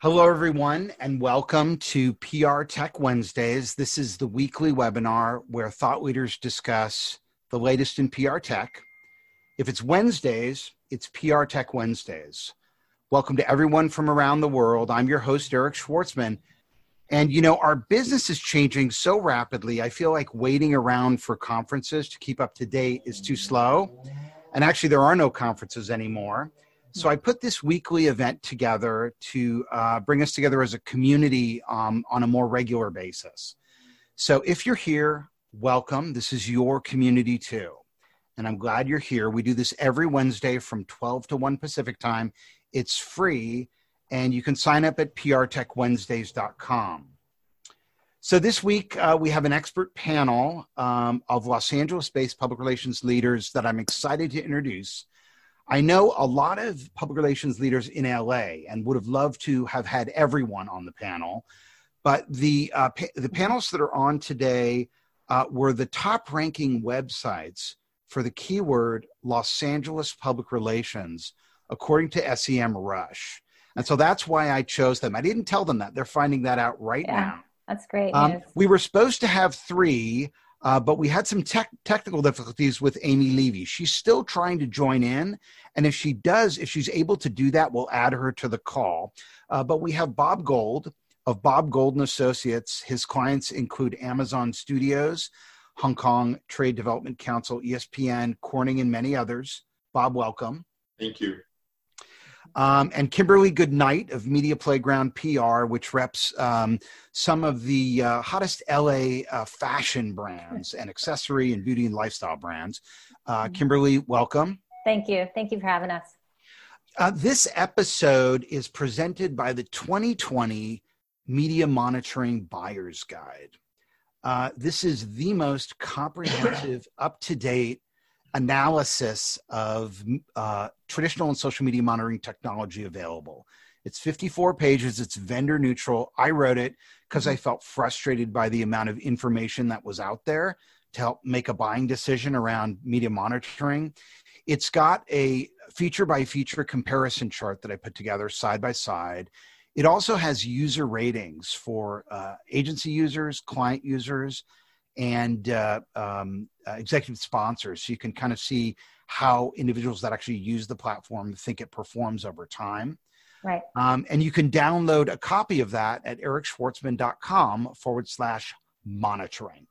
Hello, everyone, and welcome to PR Tech Wednesdays. This is the weekly webinar where thought leaders discuss the latest in PR tech. If it's Wednesdays, it's PR Tech Wednesdays. Welcome to everyone from around the world. I'm your host, Eric Schwartzman. And you know, our business is changing so rapidly. I feel like waiting around for conferences to keep up to date is too slow. And actually, there are no conferences anymore. So I put this weekly event together to uh, bring us together as a community um, on a more regular basis. So if you're here, welcome. This is your community too. And I'm glad you're here. We do this every Wednesday from 12 to 1 Pacific time. It's free, and you can sign up at prtechwednesdays.com. So this week, uh, we have an expert panel um, of Los Angeles based public relations leaders that I'm excited to introduce. I know a lot of public relations leaders in LA and would have loved to have had everyone on the panel, but the uh, pa- the panels that are on today uh, were the top ranking websites for the keyword Los Angeles public relations, according to SEMrush. And so that's why I chose them. I didn't tell them that; they're finding that out right Yeah. now. That's great. Um, we were supposed to have three, uh, but we had some tech technical difficulties with Amy Levy. She's still trying to join in. And if she does, if she's able to do that, we'll add her to the call. Uh, but we have Bob Gold of Bob Gold and Associates. His clients include Amazon Studios, Hong Kong Trade Development Council, ESPN, Corning, and many others. Bob, welcome. Thank you. Um, and Kimberly Goodnight of Media Playground PR, which reps um, some of the uh, hottest LA uh, fashion brands and accessory and beauty and lifestyle brands. Uh, Kimberly, welcome. Thank you. Thank you for having us. Uh, this episode is presented by the 2020 Media Monitoring Buyer's Guide. Uh, this is the most comprehensive, up to date analysis of uh, traditional and social media monitoring technology available. It's 54 pages, it's vendor neutral. I wrote it because I felt frustrated by the amount of information that was out there to help make a buying decision around media monitoring. It's got a feature by feature comparison chart that I put together side by side. It also has user ratings for uh, agency users, client users, and uh, um, uh, executive sponsors. So you can kind of see how individuals that actually use the platform think it performs over time. Right. Um, and you can download a copy of that at ericschwartzman.com forward slash monitoring.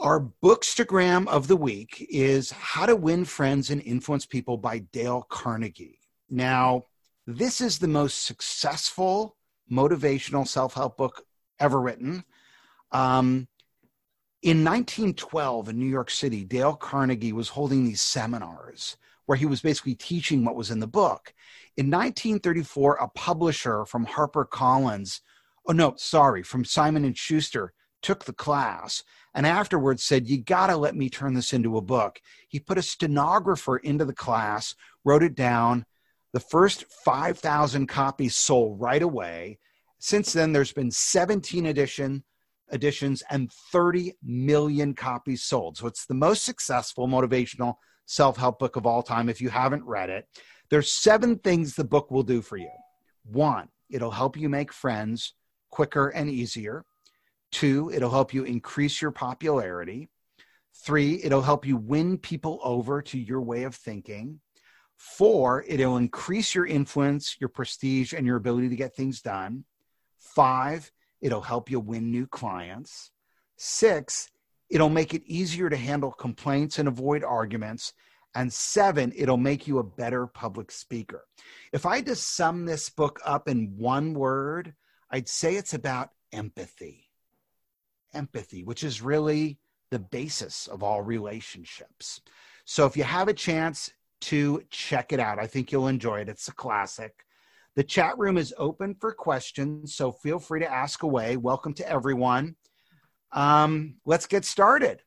Our bookstagram of the week is How to Win Friends and Influence People by Dale Carnegie. Now, this is the most successful motivational self help book ever written. Um, in 1912 in New York City, Dale Carnegie was holding these seminars where he was basically teaching what was in the book. In 1934, a publisher from HarperCollins, oh no, sorry, from Simon and Schuster took the class and afterwards said, You got to let me turn this into a book. He put a stenographer into the class, wrote it down. The first 5,000 copies sold right away. Since then, there's been 17 edition, editions and 30 million copies sold. So it's the most successful motivational self help book of all time if you haven't read it. There's seven things the book will do for you. One, it'll help you make friends quicker and easier. Two, it'll help you increase your popularity. Three, it'll help you win people over to your way of thinking. Four, it'll increase your influence, your prestige, and your ability to get things done. Five, it'll help you win new clients. Six, it'll make it easier to handle complaints and avoid arguments. And seven, it'll make you a better public speaker. If I had to sum this book up in one word, I'd say it's about empathy. Empathy, which is really the basis of all relationships. So if you have a chance to check it out, I think you'll enjoy it. It's a classic. The chat room is open for questions, so feel free to ask away. Welcome to everyone. Um, let's get started.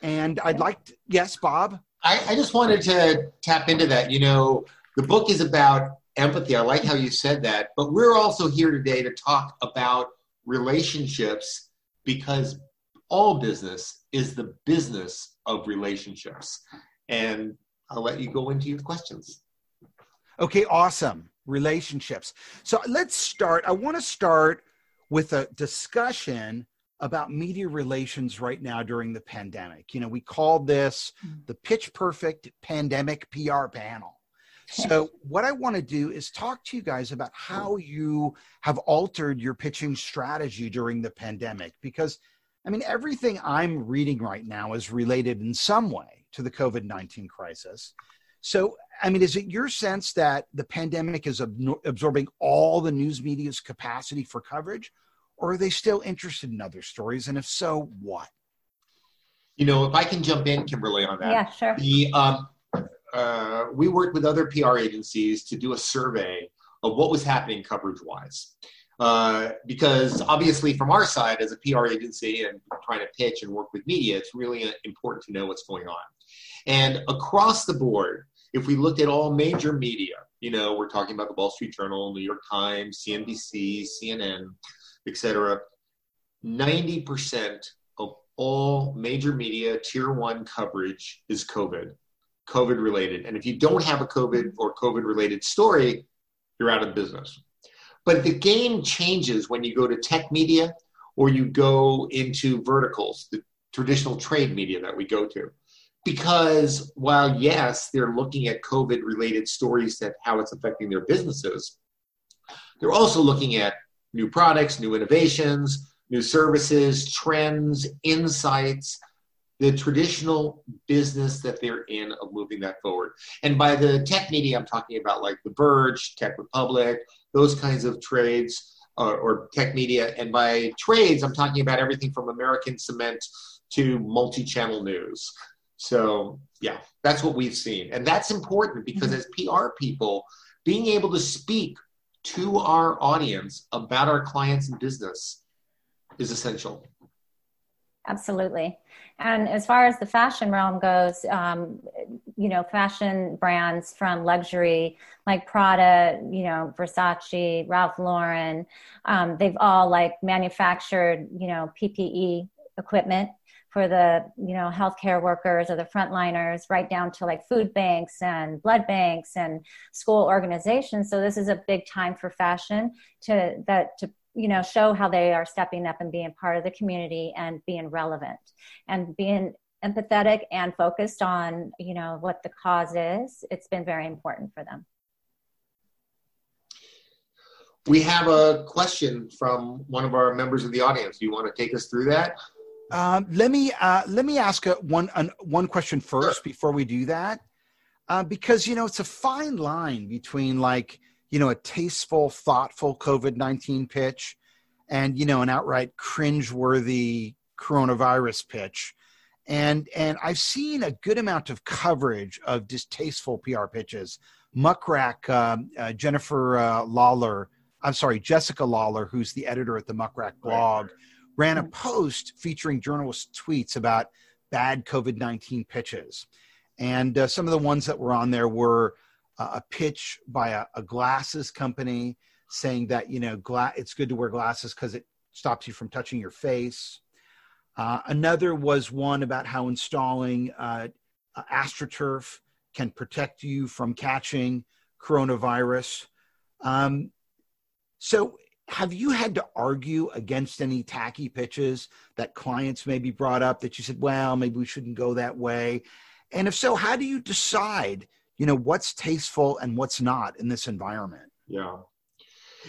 And I'd like to, yes, Bob. I, I just wanted to tap into that. You know, the book is about empathy. I like how you said that. But we're also here today to talk about relationships because all business is the business of relationships. And I'll let you go into your questions. Okay, awesome. Relationships. So let's start. I want to start with a discussion about media relations right now during the pandemic. You know, we called this Mm. the Pitch Perfect Pandemic PR panel. So, what I want to do is talk to you guys about how you have altered your pitching strategy during the pandemic. Because, I mean, everything I'm reading right now is related in some way to the COVID 19 crisis. So, I mean, is it your sense that the pandemic is ab- absorbing all the news media's capacity for coverage? Or are they still interested in other stories? And if so, what? You know, if I can jump in, Kimberly, on that. Yeah, sure. The um, uh, we worked with other PR agencies to do a survey of what was happening coverage wise. Uh, because obviously, from our side as a PR agency and trying to pitch and work with media, it's really uh, important to know what's going on. And across the board, if we looked at all major media, you know, we're talking about the Wall Street Journal, New York Times, CNBC, CNN, etc. 90% of all major media tier one coverage is COVID, COVID related. And if you don't have a COVID or COVID related story, you're out of business. But the game changes when you go to tech media or you go into verticals, the traditional trade media that we go to. Because while, yes, they're looking at COVID related stories that how it's affecting their businesses, they're also looking at new products, new innovations, new services, trends, insights, the traditional business that they're in of moving that forward. And by the tech media, I'm talking about like The Verge, TechRepublic, those kinds of trades uh, or tech media. And by trades, I'm talking about everything from American Cement to multi channel news. So, yeah, that's what we've seen. And that's important because as PR people, being able to speak to our audience about our clients and business is essential. Absolutely. And as far as the fashion realm goes, um, you know, fashion brands from luxury like Prada, you know, Versace, Ralph Lauren, um, they've all like manufactured, you know, PPE equipment for the, you know, healthcare workers or the frontliners, right down to like food banks and blood banks and school organizations. So this is a big time for fashion to that to you know show how they are stepping up and being part of the community and being relevant and being empathetic and focused on you know what the cause is. It's been very important for them. We have a question from one of our members of the audience. Do you want to take us through that um, let me uh, let me ask a, one an, one question first before we do that uh, because you know it's a fine line between like you know, a tasteful, thoughtful COVID 19 pitch and, you know, an outright cringe-worthy coronavirus pitch. And, and I've seen a good amount of coverage of distasteful PR pitches. Muck Rack, um, uh, Jennifer uh, Lawlor, I'm sorry, Jessica Lawlor, who's the editor at the Muck Rack blog, right. Ran a post featuring journalist tweets about bad COVID 19 pitches. And uh, some of the ones that were on there were uh, a pitch by a, a, glasses company saying that you know gla- it's good to wear glasses because it stops you from touching your face. Uh, another was one about how installing uh, astroturf can protect you from catching coronavirus. Um, so, have you had to argue against any tacky pitches that clients maybe brought up that you said, well, maybe we shouldn't go that way? And if so, how do you decide? you know what's tasteful and what's not in this environment yeah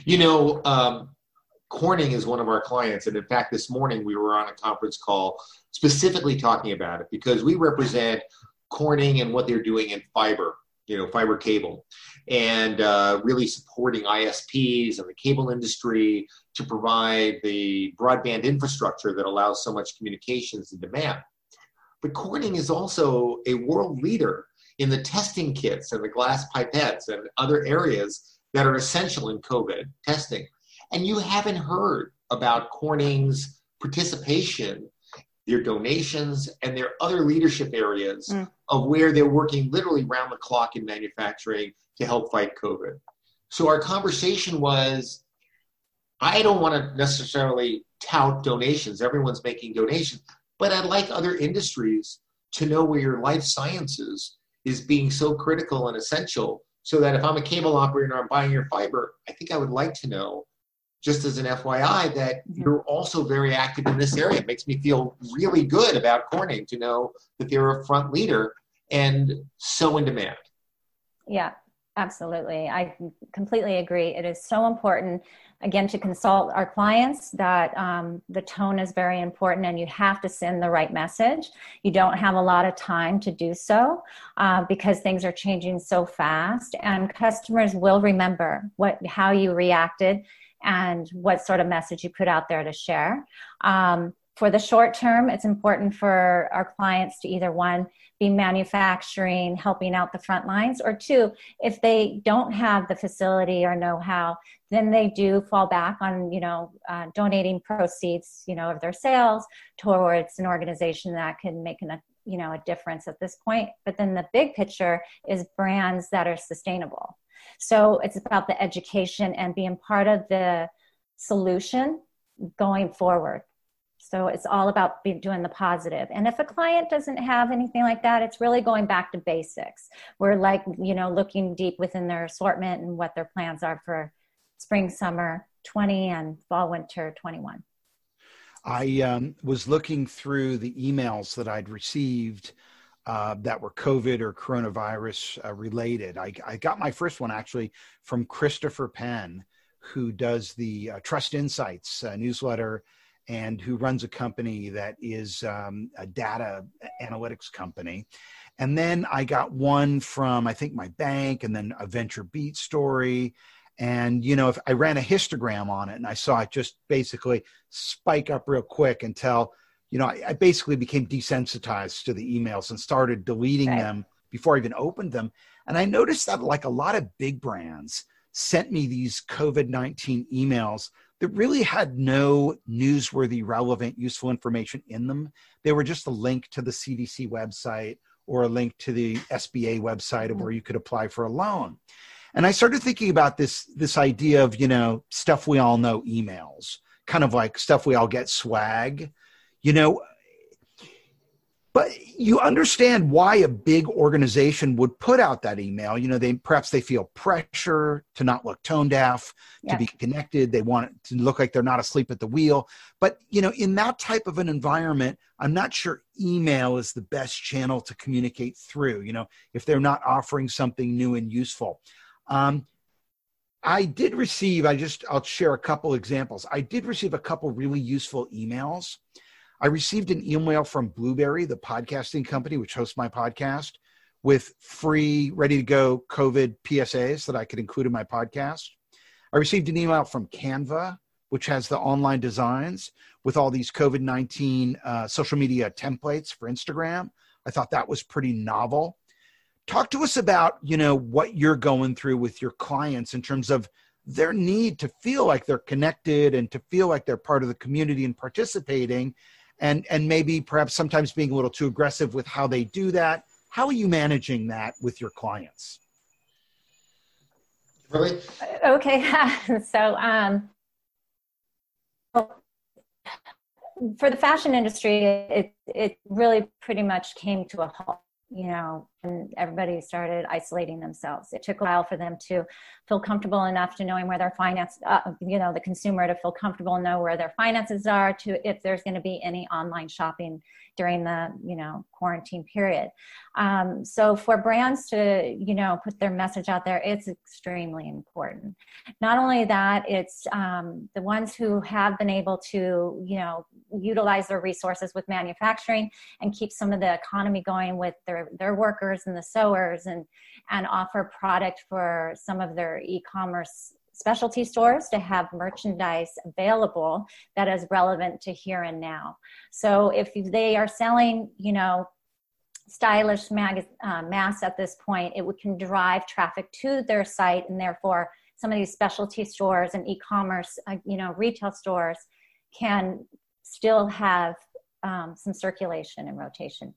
you know um, corning is one of our clients and in fact this morning we were on a conference call specifically talking about it because we represent corning and what they're doing in fiber you know fiber cable and uh, really supporting isps and the cable industry to provide the broadband infrastructure that allows so much communications and demand but corning is also a world leader in the testing kits and the glass pipettes and other areas that are essential in COVID testing. And you haven't heard about Corning's participation, their donations, and their other leadership areas mm. Of where they're working literally round the clock in manufacturing to help fight COVID. So our conversation was I don't want to necessarily tout donations, everyone's making donations, but I'd like other industries to know where your life sciences is being so critical and essential so that if I'm a cable operator and I'm buying your fiber, I think I would like to know, just as an FYI, that you're also very active in this area. It makes me feel really good about Corning to know that they're a front leader and so in demand. Yeah, absolutely. I completely agree. It is so important, again, to consult our clients that um, the tone is very important and you have to send the right message. You don't have a lot of time to do so uh, because things are changing so fast, and customers will remember what how you reacted and what sort of message you put out there to share. Um, for the short term, it's important for our clients to either one, be manufacturing, helping out the front lines, or two, if they don't have the facility or know how, then they do fall back on, you know, uh, donating proceeds, you know, of their sales towards an organization that can make an, you know, a difference at this point. But then the big picture is brands that are sustainable. So it's about the education and being part of the solution going forward. So it's all about doing the positive. And if a client doesn't have anything like that, it's really going back to basics. We're like, you know, looking deep within their assortment and what their plans are for spring, summer 20 and fall, winter 21. I um, was looking through the emails that I'd received uh, that were COVID or coronavirus uh, related. I, I, got my first one actually from Christopher Penn, who does the uh, Trust Insights uh, newsletter and who runs a company that is um, a data analytics company. And then I got one from, I think, my bank, and then a VentureBeat story. And, you know, if I ran a histogram on it and I saw it just basically spike up real quick until, you know, I, I basically became desensitized to the emails and started deleting Right. them before I even opened them. And I noticed that, like a lot of big brands, sent me these COVID 19 emails that really had no newsworthy, relevant, useful information in them. They were just a link to the CDC website or a link to the SBA website of mm-hmm. where you could apply for a loan. And I started thinking about this this idea of, you know, stuff we all know emails, kind of like stuff we all get swag. You know, but you understand why a big organization would put out that email. You know they perhaps they feel pressure to not look tone deaf Yeah. to be connected. They want it to look like they're not asleep at the wheel. But you know in that type of an environment i'm not sure email is the best channel to communicate through you know if they're not offering something new and useful. Um, i did receive i just i'll share a couple examples. I did receive a couple really useful emails I received an email from Blubrry, the podcasting company which hosts my podcast, with free, ready to go COVID PSAs that I could include in my podcast. I received an email from Canva, which has the online designs with all these COVID 19 uh, social media templates for Instagram. I thought that was pretty novel. Talk to us about, you know, what you're going through with your clients in terms of their need to feel like they're connected and to feel like they're part of the community and participating and and maybe perhaps sometimes being a little too aggressive with how they do that how are you managing that with your clients Really? Okay, so um, for the fashion industry, it it really pretty much came to a halt. You know, and everybody started isolating themselves. It took a while for them to feel comfortable enough to knowing where their finance, uh, you know, the consumer to feel comfortable know where their finances are. To if there's going to be any online shopping during the you know quarantine period. Um, so for brands to you know put their message out there, it's extremely important. Not only that, it's um, the ones who have been able to you know utilize their resources with manufacturing and keep some of the economy going with their their workers and the sewers and and offer product for some of their e-commerce specialty stores to have merchandise available that is relevant to here and now. So if they are selling, you know, stylish mag- uh, at this point, it can drive traffic to their site, and therefore some of these specialty stores and e-commerce, uh, you know, retail stores can still have um, some circulation and rotation.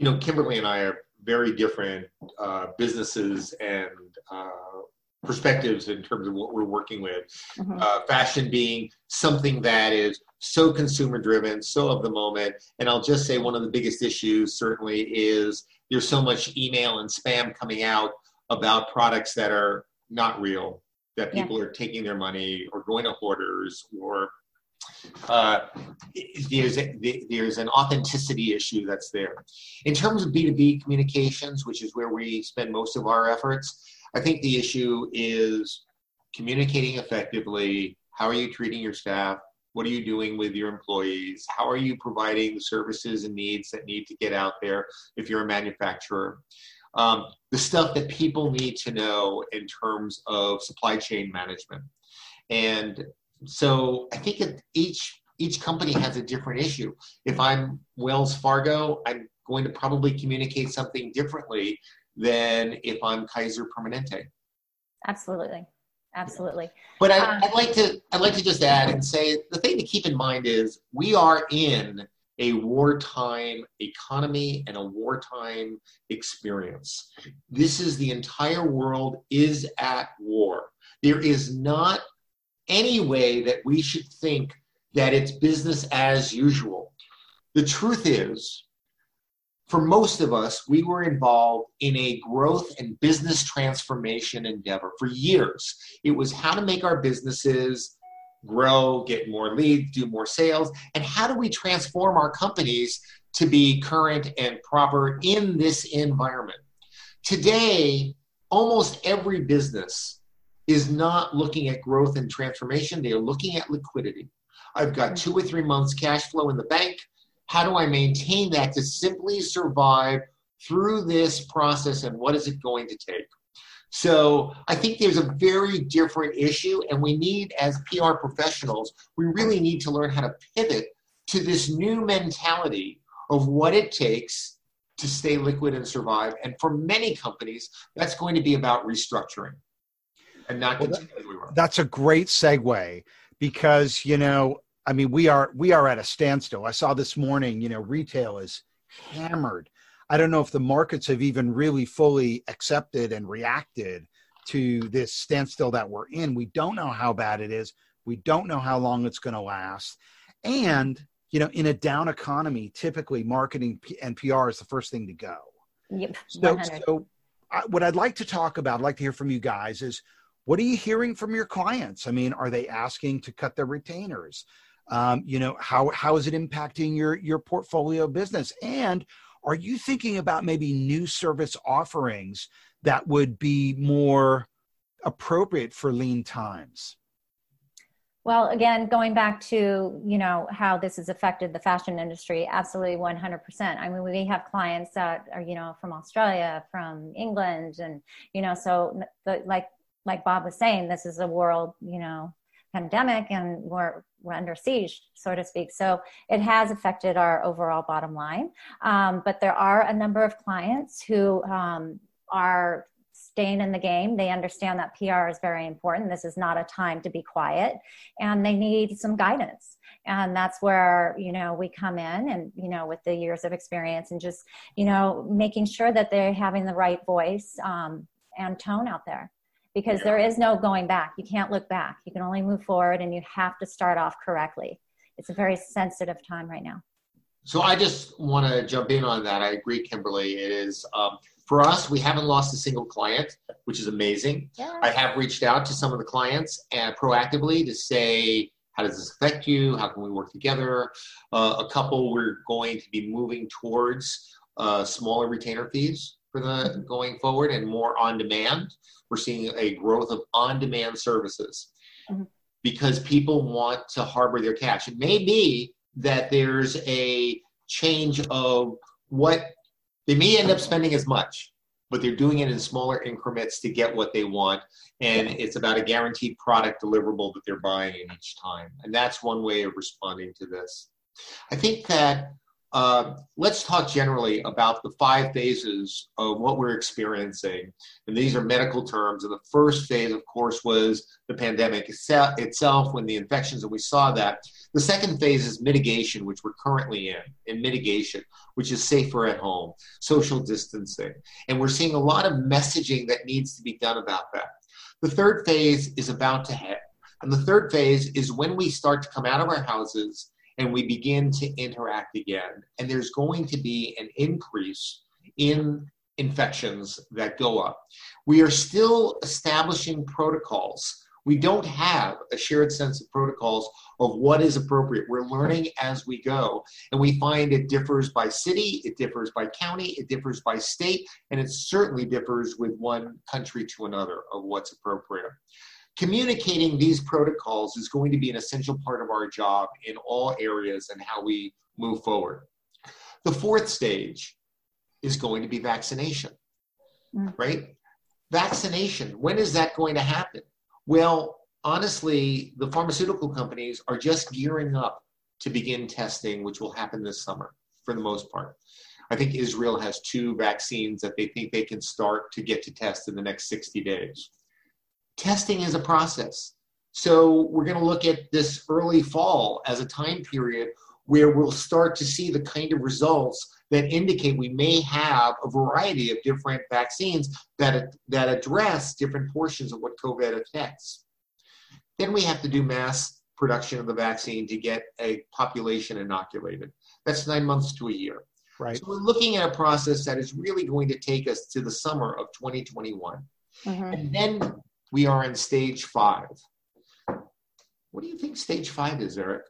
You know, Kimberly and I are very different uh, businesses and uh, perspectives in terms of what we're working with. Mhm. Uh, fashion being something that is so consumer driven, so of the moment. And I'll just say one of the biggest issues certainly is there's so much email and spam coming out about products that are not real, that people yeah. are taking their money or going to hoarders or uh, there's a, there's an authenticity issue that's there. In terms of B2B communications, which is where we spend most of our efforts, I think the issue is communicating effectively. How are you treating your staff? What are you doing with your employees? How are you providing the services and needs that need to get out there if you're a manufacturer? Um, the stuff that people need to know in terms of supply chain management. And so I think at each each company has a different issue. If I'm Wells Fargo, I'm going to probably communicate something differently than if I'm Kaiser Permanente. Absolutely. Absolutely. But I, would um, like to I'd like to just add and say the thing to keep in mind is we are in a wartime economy and a wartime experience. This is the entire world is at war. There is not any way that we should think that it's business as usual. The truth is, for most of us, we were involved in a growth and business transformation endeavor for years. It was how to make our businesses grow, get more leads, do more sales, and how do we transform our companies to be current and proper in this environment. Today, almost every business is not looking at growth and transformation. They are looking at liquidity. I've got two or three months cash flow in the bank. How do I maintain that to simply survive through this process and what is it going to take? So I think there's a very different issue, and we need, as PR professionals, we really need to learn how to pivot to this new mentality of what it takes to stay liquid and survive. And for many companies, that's going to be about restructuring and not well, continue that, as we were. That's a great segue because you know, I mean, we are we are at a standstill. I saw this morning, you know, retail is hammered. I don't know if the markets have even really fully accepted and reacted to this standstill that we're in. We don't know how bad it is. We don't know how long it's going to last. And, you know, in a down economy, typically marketing and PR is the first thing to go. Yep. So, so I, what I'd like to talk about, I'd like to hear from you guys is what are you hearing from your clients? I mean, are they asking to cut their retainers? Um, you know, how how is it impacting your your portfolio business? And are you thinking about maybe new service offerings that would be more appropriate for lean times? Well, again, going back to you know how this has affected the fashion industry, absolutely 100%. I mean, we have clients that are you know from Australia, from England, and you know, so the, like like Bob was saying, this is a world, you know, pandemic and we're, we're under siege, so to speak. So it has affected our overall bottom line. Um, but there are a number of clients who um, are staying in the game. They understand that PR is very important. This is not a time to be quiet and they need some guidance. And that's where, you know, we come in and, you know, with the years of experience and just, you know, making sure that they're having the right voice um, and tone out there because yeah. there is no going back. You can't look back. You can only move forward and you have to start off correctly. It's a very sensitive time right now. So I just want to jump in on that. I agree, Kimberly. It is um, for us. We haven't lost a single client, which is amazing. Yeah. I have reached out to some of the clients and proactively to say, how does this affect you? How can we work together? Uh, a couple we're going to be moving towards uh, smaller retainer fees for the going forward and more on demand. We're seeing a growth of on demand services mm-hmm. because people want to harbor their cash. It may be that there's a change of what they may end up spending as much, but they're doing it in smaller increments to get what they want. And it's about a guaranteed product deliverable that they're buying each time. And that's one way of responding to this. I think that uh, let's talk generally about the five phases of what we're experiencing. And these are medical terms. And the first phase, of course, was the pandemic itself when the infections, and we saw that. The second phase is mitigation, which we're currently in, in mitigation, which is safer at home, social distancing. And we're seeing a lot of messaging that needs to be done about that. The third phase is about to hit. And the third phase is when we start to come out of our houses and we begin to interact again. And there's going to be an increase in infections that go up. We are still establishing protocols. We don't have a shared sense of protocols of what is appropriate. We're learning as we go. And we find it differs by city, it differs by county, it differs by state, and it certainly differs with one country to another of what's appropriate. Communicating these protocols is going to be an essential part of our job in all areas and how we move forward. The fourth stage is going to be vaccination, mm. right? Vaccination, when is that going to happen? Well, honestly, the pharmaceutical companies are just gearing up to begin testing, which will happen this summer for the most part. I think Israel has two vaccines that they think they can start to get to test in the next 60 days. Testing is a process. So we're going to look at this early fall as a time period where we'll start to see the kind of results that indicate we may have a variety of different vaccines that, that address different portions of what COVID affects. Then we have to do mass production of the vaccine to get a population inoculated. That's nine months to a year. Right. So we're looking at a process that is really going to take us to the summer of 2021. Mm-hmm. And then we are in stage five. What do you think stage five is, Eric?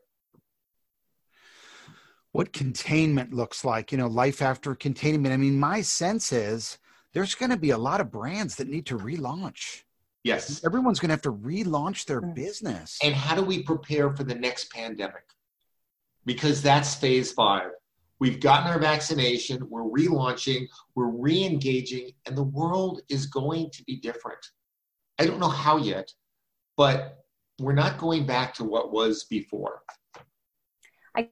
what containment looks like, you know, life after containment. I mean, my sense is there's going to be a lot of brands that need to relaunch. Yes. Everyone's going to have to relaunch their business. And how do we prepare for the next pandemic? Because that's phase five. We've gotten our vaccination, we're relaunching, we're re engaging, and the world is going to be different. I don't know how yet, but we're not going back to what was before. I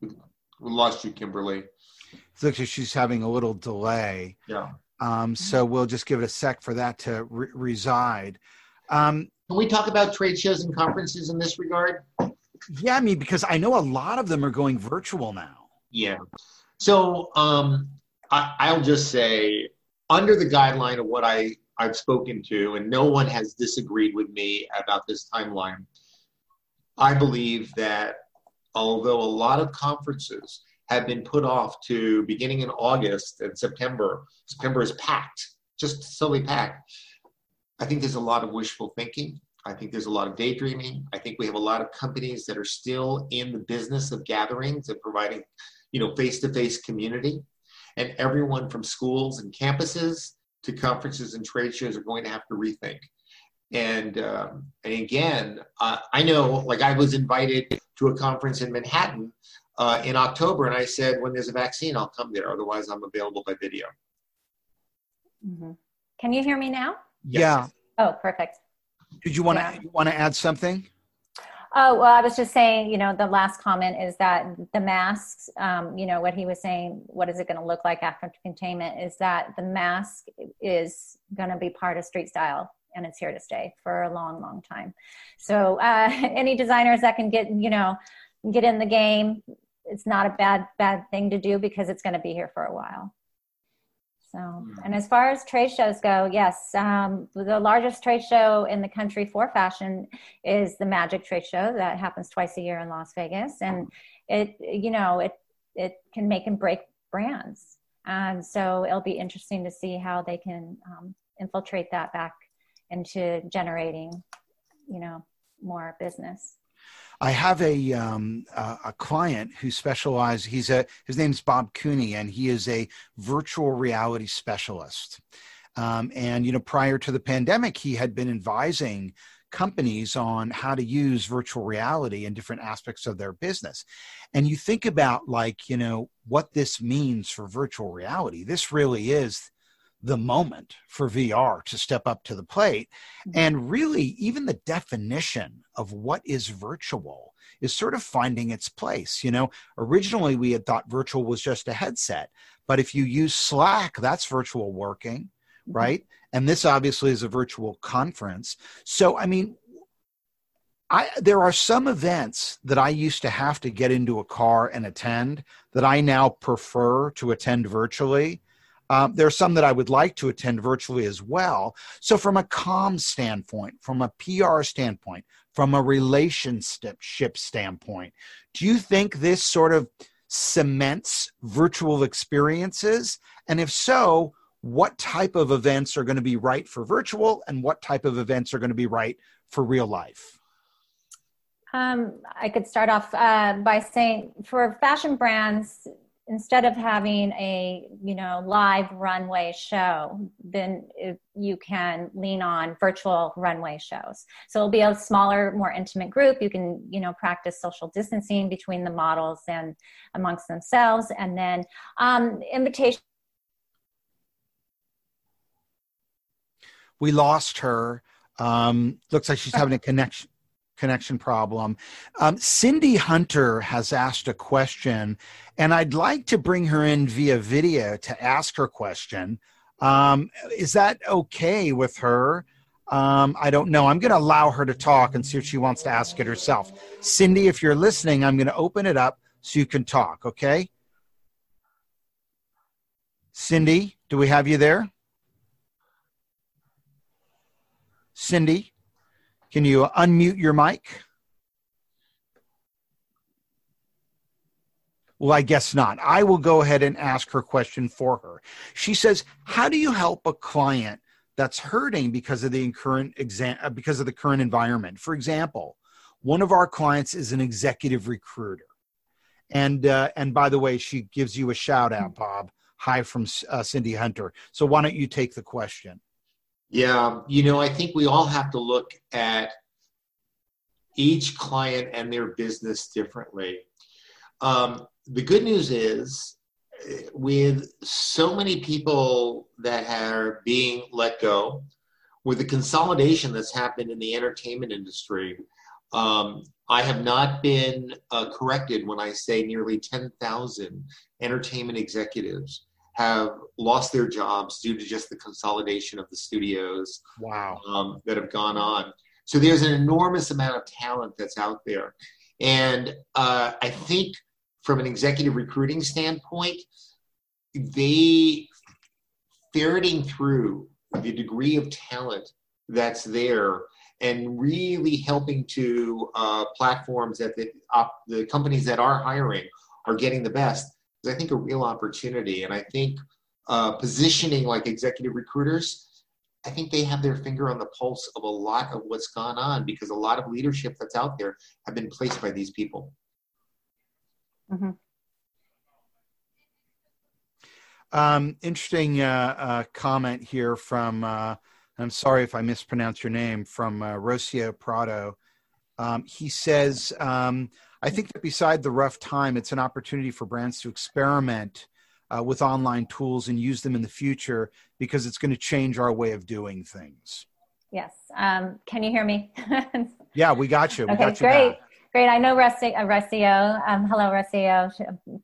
We lost you, Kimberly. It looks like she's having a little delay. Yeah. Um, so we'll just give it a sec for that to re- reside. Um, Can we talk about trade shows and conferences in this regard? Yeah, I mean, because I know a lot of them are going virtual now. Yeah. So um, I, will just say, under the guideline of what I, I've spoken to, and no one has disagreed with me about this timeline, I believe that although a lot of conferences have been put off to beginning in August and September. September is packed, just silly packed. I think there's a lot of wishful thinking. I think there's a lot of daydreaming. I think we have a lot of companies that are still in the business of gatherings and providing, you know, face-to-face community. And everyone from schools and campuses to conferences and trade shows are going to have to rethink. And, um, and again, uh, I know, like I was invited to a conference in Manhattan uh, in October, and I said, when there's a vaccine, I'll come there. Otherwise, I'm available by video. Mm-hmm. Can you hear me now? Yes. Yeah. Oh, perfect. Did you want to yeah. want to add something? Oh well, I was just saying. You know, the last comment is that the masks. Um, you know, what he was saying. What is it going to look like after containment? Is that the mask is going to be part of street style and it's here to stay for a long, long time. So uh, any designers that can get, you know, get in the game, it's not a bad, bad thing to do because it's going to be here for a while. So, hmm. and as far as trade shows go, yes, um, the largest trade show in the country for fashion is the Magic Trade Show that happens twice a year in Las Vegas, and it, you know, it it can make and break brands, and so it'll be interesting to see how they can um, infiltrate that back into generating, you know, more business. I have a um, a client who specializes. He's a his name's Bob Cooney, and he is a virtual reality specialist. Um, and you know, prior to the pandemic, he had been advising companies on how to use virtual reality in different aspects of their business. And you think about like you know what this means for virtual reality. This really is the moment for VR to step up to the plate. Mm-hmm. And really, even the definition of what is virtual is sort of finding its place. You know, originally we had thought virtual was just a headset, but if you use Slack, that's virtual working, mm-hmm. right? And this obviously is a virtual conference. So, I mean, I, there are some events that I used to have to get into a car and attend that I now prefer to attend virtually um, there are some that I would like to attend virtually as well. So, from a com standpoint, from a PR standpoint, from a relationship standpoint, do you think this sort of cements virtual experiences? And if so, what type of events are going to be right for virtual and what type of events are going to be right for real life? Um, I could start off uh, by saying for fashion brands, instead of having a you know live runway show then you can lean on virtual runway shows. So it'll be a smaller more intimate group. You can you know practice social distancing between the models and amongst themselves. And then um, invitation. We lost her. Um, looks like she's having a connection connection problem. Um, Cindy Hunter has asked a question, and I'd like to bring her in via video to ask her question. Um, is that okay with her? Um, I don't know. I'm going to allow her to talk and see if she wants to ask it herself. Cindy, if you're listening, I'm going to open it up so you can talk, okay? Cindy, do we have you there? Cindy? Can you unmute your mic? Well, I guess not. I will go ahead and ask her question for her. She says, "How do you help a client that's hurting because of the current exam uh, because of the current environment? For example, one of our clients is an executive recruiter, and uh, and by the way, she gives you a shout out, Bob. Hi from uh, Cindy Hunter. So why don't you take the question? Yeah, you know, I think we all have to look at each client and their business differently. Um, the good news is, with so many people that are being let go, with the consolidation that's happened in the entertainment industry, um, I have not been uh, corrected when I say nearly 10,000 entertainment executives have lost their jobs due to just the consolidation of the studios wow. um, that have gone on. So there's an enormous amount of talent that's out there. And uh, I think from an executive recruiting standpoint, they ferreting through the degree of talent that's there and really helping to uh, platforms that the, the companies that are hiring are getting the best is I think a real opportunity. And I think uh, positioning like executive recruiters, I think they have their finger on the pulse of a lot of what's gone on because a lot of leadership that's out there have been placed by these people. Mm-hmm. Um, interesting uh, uh, comment here from, uh, I'm sorry if I mispronounced your name, from uh, Rocio Prado. Um, he says, um, I think that beside the rough time, it's an opportunity for brands to experiment uh, with online tools and use them in the future because it's going to change our way of doing things. Yes. Um, can you hear me? yeah, we got you. We okay, got you great. Back. Great. I know Rusty, uh. Um, hello, Ruscio.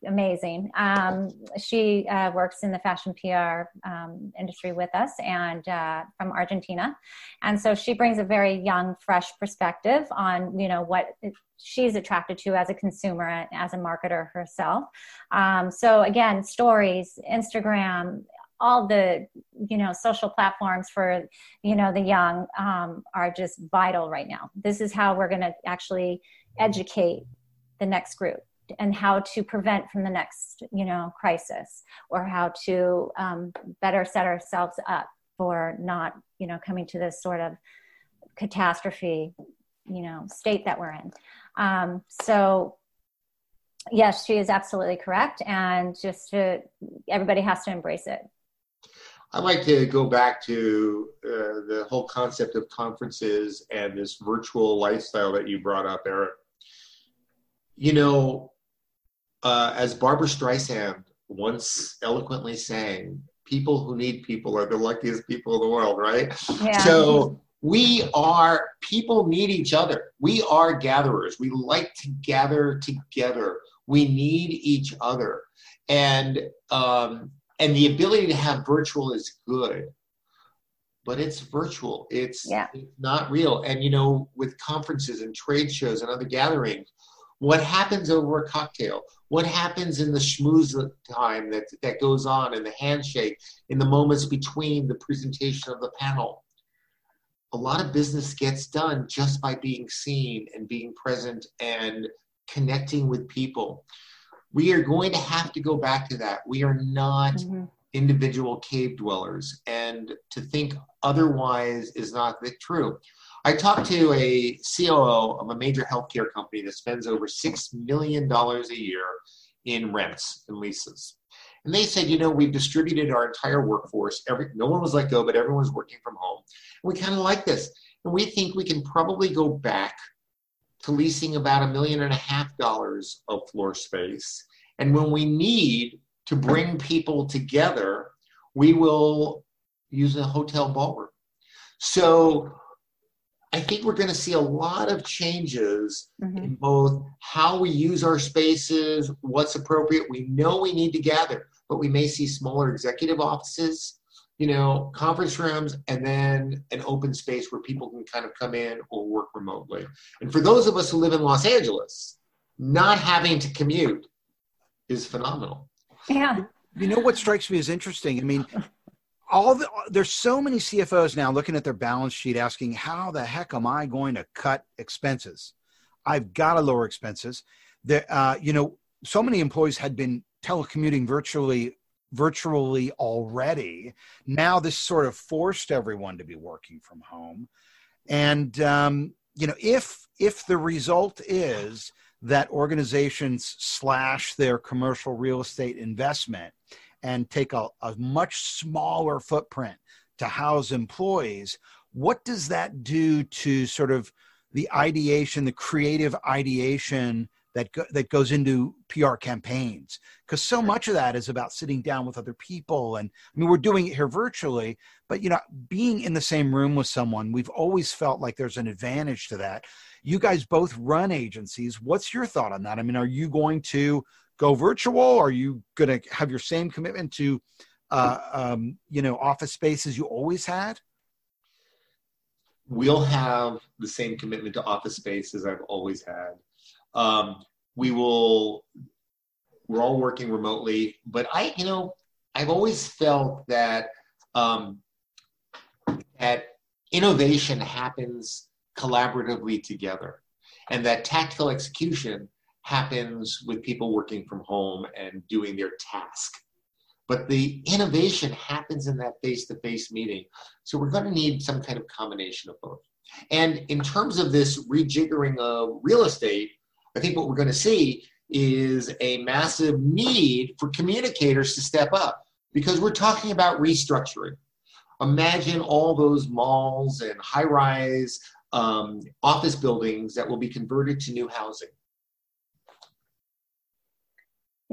Amazing. Um, she uh, works in the fashion PR um, industry with us and uh, from Argentina. And so she brings a very young, fresh perspective on, you know, what she's attracted to as a consumer, as a marketer herself. Um, so again, stories, Instagram, all the you know social platforms for you know the young um, are just vital right now this is how we're going to actually educate the next group and how to prevent from the next you know crisis or how to um, better set ourselves up for not you know coming to this sort of catastrophe you know state that we're in. Um, so yes she is absolutely correct. And just to, everybody has to embrace it. I'd like to go back to uh, the whole concept of conferences and this virtual lifestyle that you brought up, Eric you know, uh, as Barbra Streisand once eloquently sang, people who need people are the luckiest people in the world, right? Yeah. So we are, people need each other. We are gatherers. We like to gather together. We need each other. And, um, and the ability to have virtual is good but it's virtual it's, yeah. it's not real and you know with conferences and trade shows and other gatherings what happens over a cocktail? What happens in the schmooze time that, that goes on, in the handshake, in the moments between the presentation of the panel? A lot of business gets done just by being seen and being present and connecting with people. we are going to have to go back to that. We are not Mhm. individual cave dwellers, and to think otherwise is not the true. I talked to a COO of a major healthcare company that spends over $6 million a year in rents and leases. And they said, you know, we've distributed our entire workforce. Every no one was let go, but everyone's working from home. We kind of like this. And we think we can probably go back to leasing about a million and a half dollars of floor space. And when we need to bring people together, we will use a hotel ballroom. So I think we're going to see a lot of changes Mhm. in both how we use our spaces, what's appropriate. We know we need to gather, but we may see smaller executive offices, you know, conference rooms, and then an open space where people can kind of come in or work remotely. And for those of us who live in Los Angeles, not having to commute is phenomenal. Yeah. You know what strikes me as interesting? I mean, all the there's so many CFOs now looking at their balance sheet asking, how the heck am I going to cut expenses? I've got to lower expenses. There, uh, you know, so many employees had been telecommuting virtually virtually already. Now this sort of forced everyone to be working from home. And um, you know, if if the result is that organizations slash their commercial real estate investment and take a, a much smaller footprint to house employees, what does that do to sort of the ideation, the creative ideation that go, that goes into PR campaigns? Because so much of that is about sitting down with other people, and I mean we're doing it here virtually, but you know being in the same room with someone, we've always felt like there's an advantage to that. You guys both run agencies. What's your thought on that? I mean, are you going to go virtual? Are you going to have your same commitment to, uh, um, you know, office space as you always had? We'll have the same commitment to office space as I've always had. Um, we will, we're all working remotely, but I, you know, I've always felt that um, that innovation happens collaboratively together, and that tactical execution happens with people working from home and doing their task. But the innovation happens in that face to face meeting. So we're going to need some kind of combination of both. And in terms of this rejiggering of real estate, I think what we're going to see is a massive need for communicators to step up because we're talking about restructuring. Imagine all those malls and high rise um, office buildings that will be converted to new housing.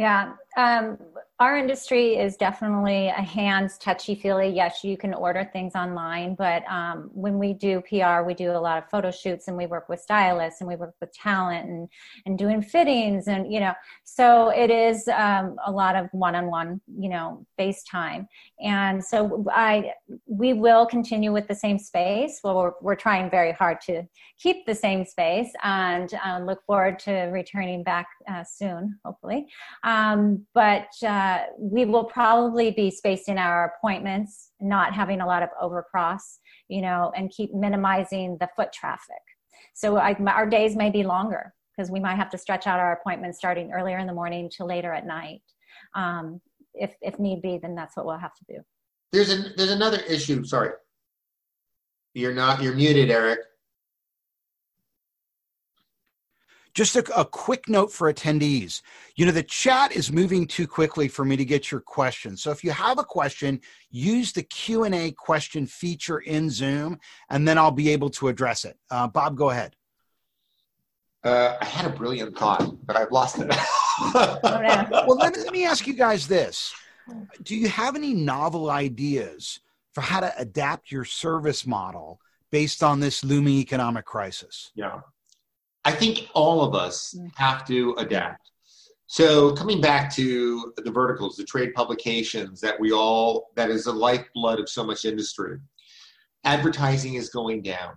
Yeah. Um, our industry is definitely a hands touchy feely. Yes, you can order things online, but um, when we do PR, we do a lot of photo shoots and we work with stylists and we work with talent and, and doing fittings and, you know, so it is um, a lot of one on one, you know, face time. And so I, we will continue with the same space. Well, we're, we're trying very hard to keep the same space and uh, look forward to returning back uh, soon, hopefully. Um, but uh, we will probably be spacing our appointments, not having a lot of overcross, you know, and keep minimizing the foot traffic. So I, our days may be longer because we might have to stretch out our appointments starting earlier in the morning to later at night. Um, if, if need be, then that's what we'll have to do. There's an there's another issue. Sorry, you're not you're muted, Eric. Just a, a, quick note for attendees. You know, the chat is moving too quickly for me to get your questions. So if you have a question, use the Q&A question feature in Zoom, and then I'll be able to address it. Uh, Bob, go ahead. Uh, I had a brilliant thought, but I've lost it. Oh, well, let me, let me ask you guys this. Do you have any novel ideas for how to adapt your service model based on this looming economic crisis? Yeah. I think all of us mm-hmm. have to adapt. So coming back to the verticals, the trade publications that we all that is the lifeblood of so much industry. Advertising is going down.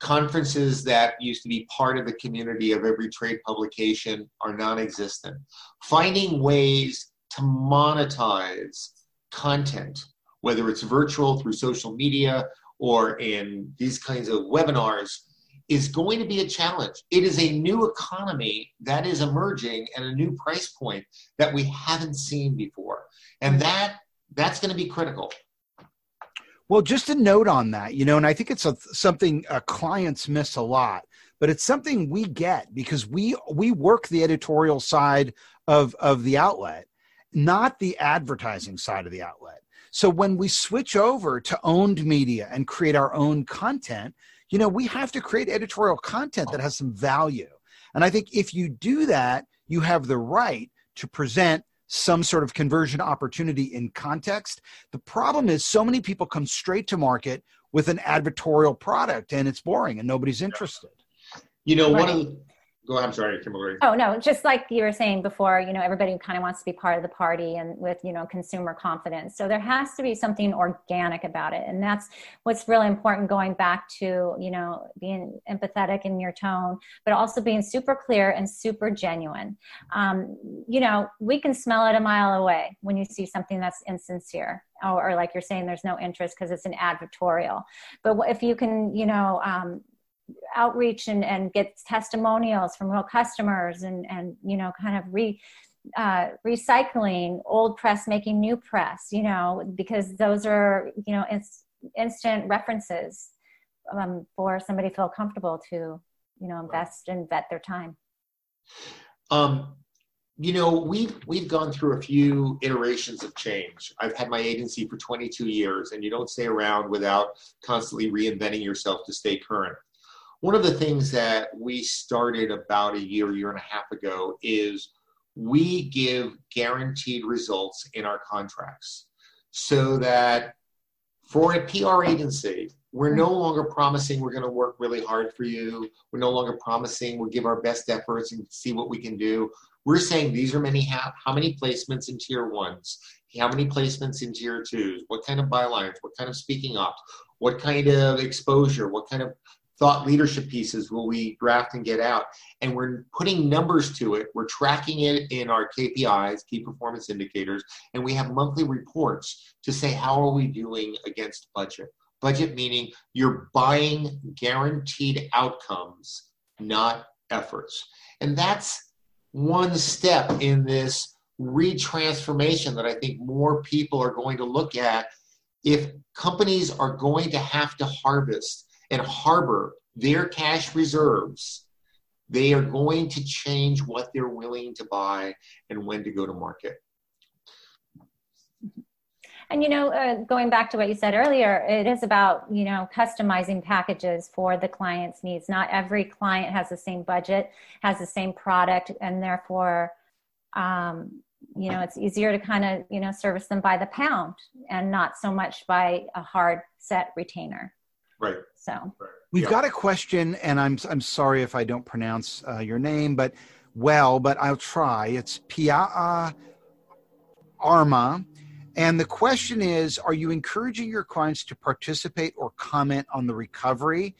Conferences that used to be part of the community of every trade publication are non-existent. Finding ways to monetize content, whether it's virtual through social media or in these kinds of webinars, is going to be a challenge. It is a new economy that is emerging and a new price point that we haven't seen before. And that that's going to be critical. Well, just a note on that, you know, and I think it's a, something uh, clients miss a lot, but it's something we get because we we work the editorial side of of the outlet, not the advertising side of the outlet. So when we switch over to owned media and create our own content, you know, we have to create editorial content that has some value. And I think if you do that, you have the right to present some sort of conversion opportunity in context. The problem is so many people come straight to market with an advertorial product and it's boring and nobody's interested. You know, right. one of the, ahead. I'm sorry, Kimberly. Oh no, just like you were saying before, you know, everybody kind of wants to be part of the party and with you know consumer confidence. So there has to be something organic about it, and that's what's really important. Going back to you know being empathetic in your tone, but also being super clear and super genuine. Um, you know, we can smell it a mile away when you see something that's insincere. Or, or like you're saying, there's no interest because it's an advertorial. But if you can, you know, um, outreach and, and get testimonials from real customers and, and you know, kind of re, uh, recycling old press, making new press, you know, because those are, you know, ins- instant references um, for somebody to feel comfortable to, you know, invest and vet their time. Um, you know, we've we've gone through a few iterations of change. I've had my agency for 22 years, and you don't stay around without constantly reinventing yourself to stay current. One of the things that we started about a year, year and a half ago is we give guaranteed results in our contracts so that for a PR agency, we're no longer promising we're going to work really hard for you. We're no longer promising we'll give our best efforts and see what we can do. We're saying these are many how, how many placements in tier ones, how many placements in tier twos, what kind of bylines, what kind of speaking ops, what kind of exposure, what kind of thought leadership pieces will we draft and get out. And we're putting numbers to it. We're tracking it in our kpis key performance indicators and we have monthly reports to say how are we doing against budget? Budget meaning you're buying guaranteed outcomes not efforts. And that's one step in this retransformation that i think more people are going to look at. If companies are going to have to harvest and harbor their cash reserves, they are going to change what they're willing to buy and when to go to market. And you know, uh, going back to what you said earlier, it is about you know customizing packages for the client's needs. Not every client has the same budget, has the same product, and therefore, um, you know, it's easier to kind of you know service them by the pound and not so much by a hard set retainer. Right. So right. we've yeah. got a question, and I'm I'm sorry if I don't pronounce uh, your name, but well, but I'll try. It's Piaa Arma. And the question is Are you encouraging your clients to participate or comment on the recovery?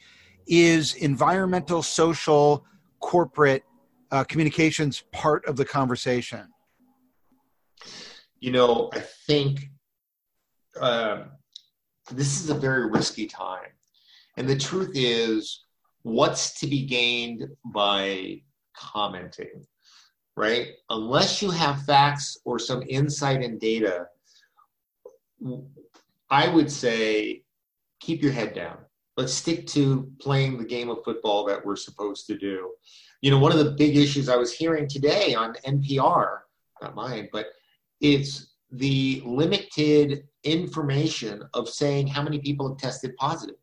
Is environmental, social, corporate uh, communications part of the conversation? You know, I think uh, this is a very risky time. And the truth is, what's to be gained by commenting, right? Unless you have facts or some insight and data, I would say keep your head down. Let's stick to playing the game of football that we're supposed to do. You know, one of the big issues I was hearing today on NPR, not mine, but it's the limited information of saying how many people have tested positive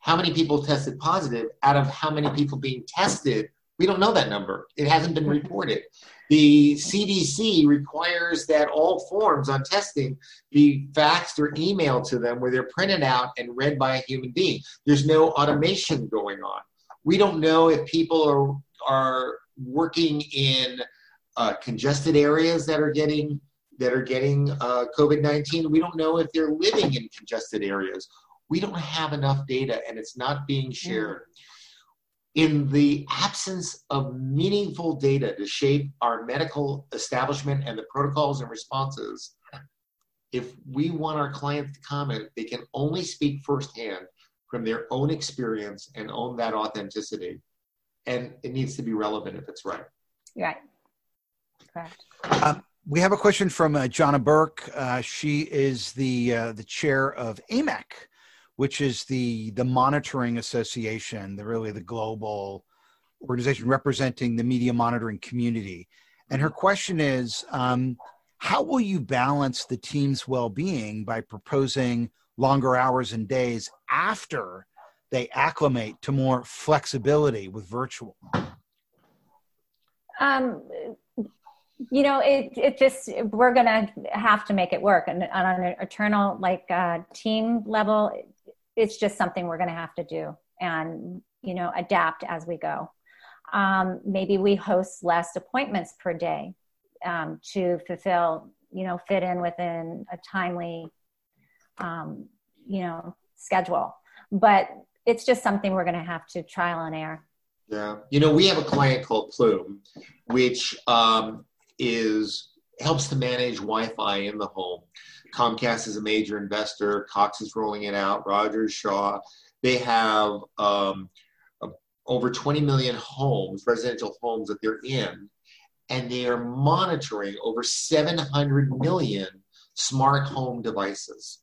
how many people tested positive out of how many people being tested. We don't know that number. It hasn't been reported. The CDC requires that all forms on testing be faxed or emailed to them where they're printed out and read by a human being. There's no automation going on. We don't know if people are, are working in uh, congested areas that are getting that are getting uh, COVID 19. We don't know if they're living in congested areas we don't have enough data and it's not being shared. In the absence of meaningful data to shape our medical establishment and the protocols and responses, if we want our clients to comment, they can only speak firsthand from their own experience and own that authenticity. And it needs to be relevant if it's right. Right. Correct. Um, we have a question from uh, Johna Burke. Uh, she is the uh, the chair of AMEC, which is the the monitoring association, the really the global organization representing the media monitoring community. And her question is, um, how will you balance the team's well-being by proposing longer hours and days after they acclimate to more flexibility with virtual? Um, you know, it it just we're gonna have to make it work, and on an eternal like uh, team level, it's just something we're gonna have to do, and you know, adapt as we go. Um, maybe we host less appointments per day um, to fulfill, you know, fit in within a timely, um, you know, schedule. But it's just something we're going to have to trial and error. Yeah, you know, we have a client called Plume, which um, is helps to manage Wi-Fi in the home. Comcast is a major investor. Cox is rolling it out. Rogers, Shaw, they have um, over 20 million homes, residential homes that they're in, and they are monitoring over 700 million smart home devices.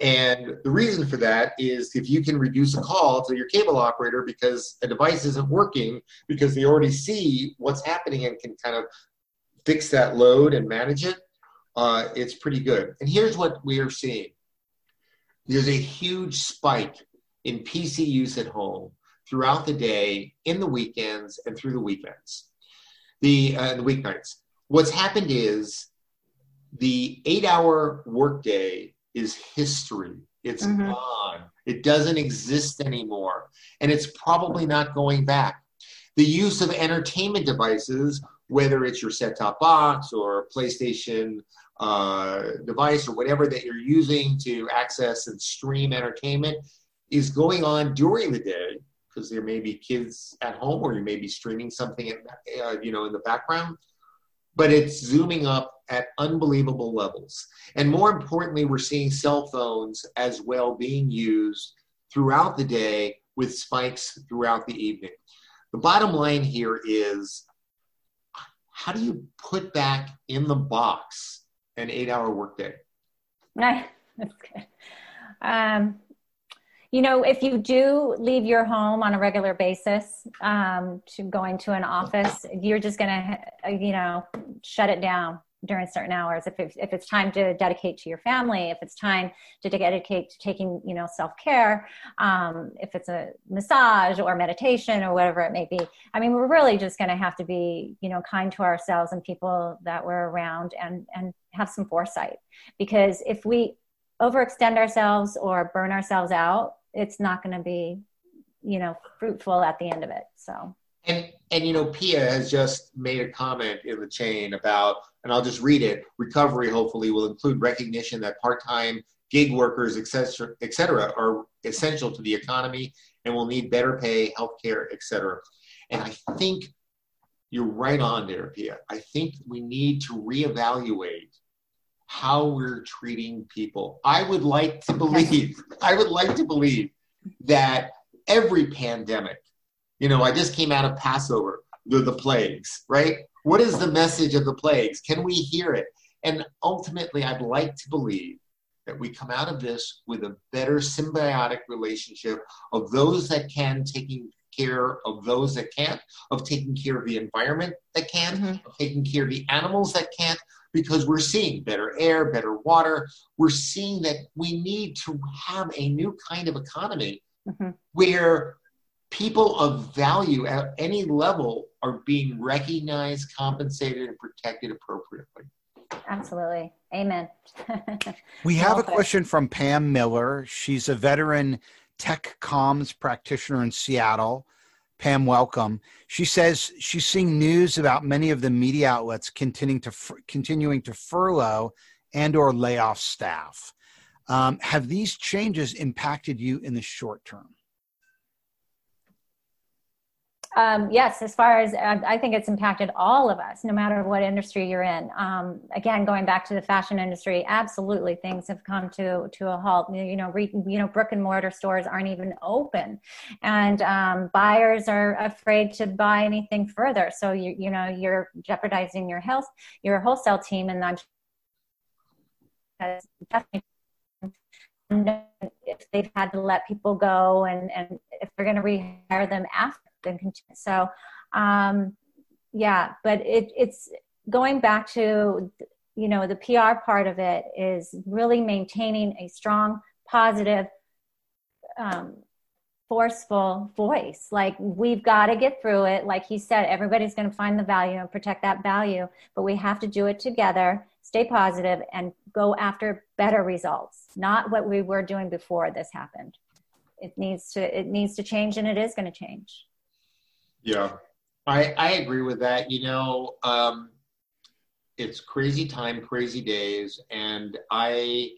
And the reason for that is if you can reduce a call to your cable operator because a device isn't working because they already see what's happening and can kind of fix that load and manage it, uh, it's pretty good. And here's what we are seeing there's a huge spike in PC use at home throughout the day, in the weekends, and through the weekends, the, uh, the weeknights. What's happened is the eight hour workday is history. It's mm-hmm. gone. It doesn't exist anymore. And it's probably not going back. The use of entertainment devices, whether it's your set top box or PlayStation uh, device or whatever that you're using to access and stream entertainment, is going on during the day because there may be kids at home or you may be streaming something in, uh, you know in the background but it's zooming up at unbelievable levels. And more importantly we're seeing cell phones as well being used throughout the day with spikes throughout the evening. The bottom line here is how do you put back in the box an eight hour workday That's good. Um, you know, if you do leave your home on a regular basis um, to going to an office, you're just going to, you know, shut it down during certain hours. If it's, if it's time to dedicate to your family, if it's time to dedicate to taking, you know, self care, um, if it's a massage or meditation or whatever it may be. I mean, we're really just going to have to be, you know, kind to ourselves and people that we're around and and have some foresight because if we overextend ourselves or burn ourselves out it's not going to be you know fruitful at the end of it so and and you know pia has just made a comment in the chain about and i'll just read it recovery hopefully will include recognition that part-time gig workers etc etc are essential to the economy and will need better pay health healthcare etc and i think you're right on there pia i think we need to reevaluate how we're treating people. I would like to believe, I would like to believe that every pandemic, you know, I just came out of Passover, the, the plagues, right? What is the message of the plagues? Can we hear it? And ultimately, I'd like to believe that we come out of this with a better symbiotic relationship of those that can taking care of those that can't, of taking care of the environment that can, mm-hmm. of taking care of the animals that can't, because we're seeing better air, better water. We're seeing that we need to have a new kind of economy mm-hmm. where people of value at any level are being recognized, compensated, and protected appropriately. Absolutely. Amen. we have a question from Pam Miller. She's a veteran tech comms practitioner in Seattle. Pam, welcome. She says she's seeing news about many of the media outlets continuing to continuing to furlough and or lay off staff. Um, have these changes impacted you in the short term? Um, yes, as far as I think it's impacted all of us, no matter what industry you're in. Um, again, going back to the fashion industry, absolutely things have come to to a halt. You know, re, you know, brick and mortar stores aren't even open, and um, buyers are afraid to buy anything further. So you you know you're jeopardizing your health, your wholesale team, and then definitely if they've had to let people go and, and if they're going to rehire them after then continue. So, um, yeah, but it, it's going back to, you know, the PR part of it is really maintaining a strong, positive, um, forceful voice. Like we've got to get through it. Like he said, everybody's going to find the value and protect that value, but we have to do it together, stay positive, and go after better results, not what we were doing before this happened. It needs to it needs to change, and it is going to change. Yeah, I I agree with that. You know, um, it's crazy time, crazy days, and I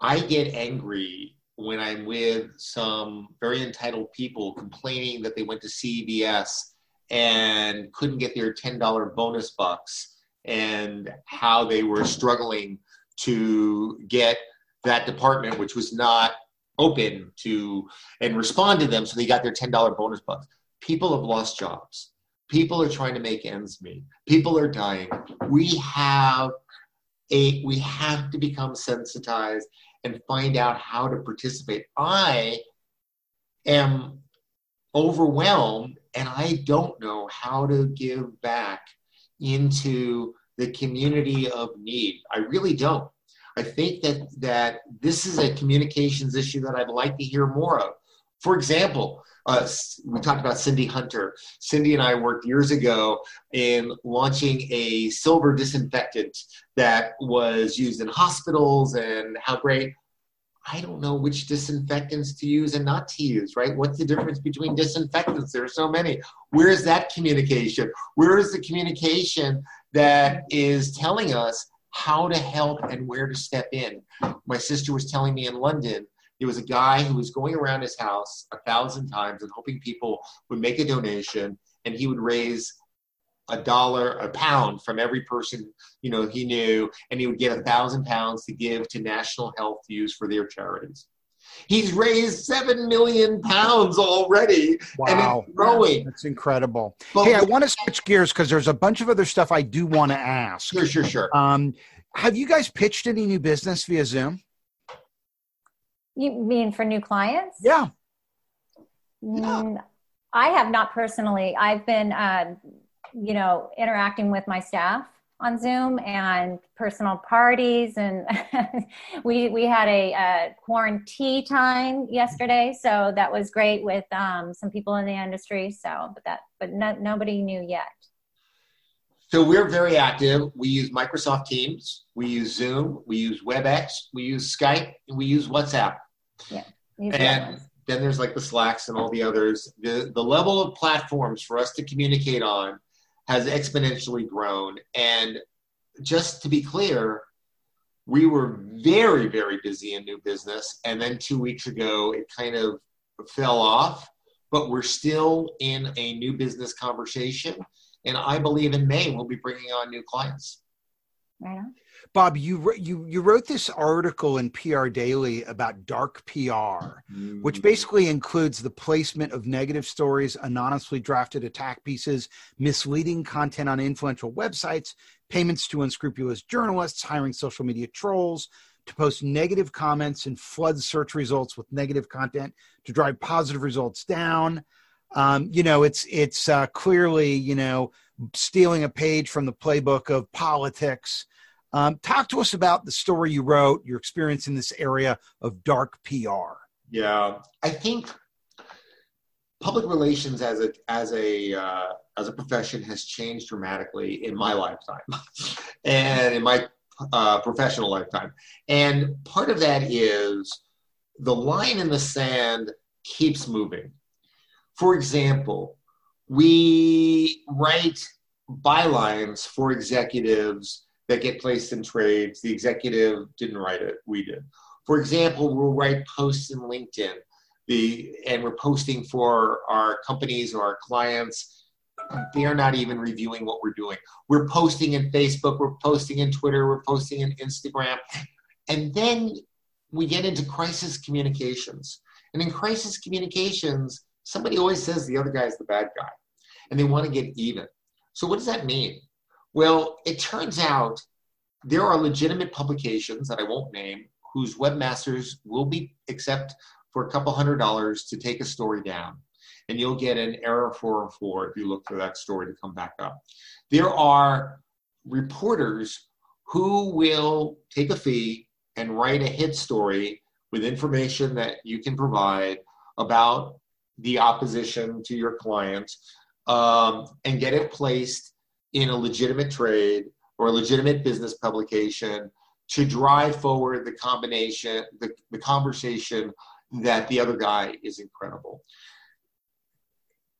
I get angry when I'm with some very entitled people complaining that they went to CVS and couldn't get their $10 bonus bucks and how they were struggling to get that department, which was not open to and respond to them so they got their $10 bonus bucks. People have lost jobs. People are trying to make ends meet. People are dying. We have a we have to become sensitized and find out how to participate. I am overwhelmed and I don't know how to give back into the community of need. I really don't. I think that that this is a communications issue that I'd like to hear more of. For example, uh, we talked about Cindy Hunter. Cindy and I worked years ago in launching a silver disinfectant that was used in hospitals and how great. I don't know which disinfectants to use and not to use, right? What's the difference between disinfectants? There are so many. Where is that communication? Where is the communication that is telling us how to help and where to step in? My sister was telling me in London there was a guy who was going around his house a thousand times and hoping people would make a donation and he would raise a dollar a pound from every person you know he knew and he would get a thousand pounds to give to national health to use for their charities. He's raised seven million pounds already wow. and it's growing. That's incredible. But hey i want to switch gears because there's a bunch of other stuff i do want to ask. Sure sure sure. Um, have you guys pitched any new business via zoom you mean for new clients? Yeah. Mm, I have not personally. I've been, uh, you know, interacting with my staff on Zoom and personal parties, and we we had a, a quarantine time yesterday, so that was great with um, some people in the industry. So, but that, but no, nobody knew yet. So we're very active. We use Microsoft Teams, we use Zoom, we use WebEx, we use Skype, and we use WhatsApp. Yeah. And then there's like the Slacks and all the others. The the level of platforms for us to communicate on has exponentially grown. And just to be clear, we were very, very busy in new business. And then two weeks ago, it kind of fell off, but we're still in a new business conversation and I believe in May we'll be bringing on new clients. Right on. Bob, you you you wrote this article in PR Daily about dark PR, mm-hmm. which basically includes the placement of negative stories, anonymously drafted attack pieces, misleading content on influential websites, payments to unscrupulous journalists, hiring social media trolls to post negative comments and flood search results with negative content to drive positive results down um, you know, it's it's uh, clearly you know stealing a page from the playbook of politics. Um, talk to us about the story you wrote, your experience in this area of dark PR. Yeah, I think public relations as a as a uh, as a profession has changed dramatically in my lifetime and in my uh, professional lifetime. And part of that is the line in the sand keeps moving. For example, we write bylines for executives that get placed in trades. The executive didn't write it, we did. For example, we'll write posts in LinkedIn. the and we're posting for our companies or our clients they're not even reviewing what we're doing we're posting in facebook we're posting in twitter we're posting in instagram and then we get into crisis communications and in crisis communications somebody always says the other guy is the bad guy and they want to get even so what does that mean well it turns out there are legitimate publications that i won't name whose webmasters will be accept for a couple hundred dollars to take a story down. And you'll get an error 404 if you look for that story to come back up. There are reporters who will take a fee and write a hit story with information that you can provide about the opposition to your client um, and get it placed in a legitimate trade or a legitimate business publication to drive forward the combination, the, the conversation that the other guy is incredible.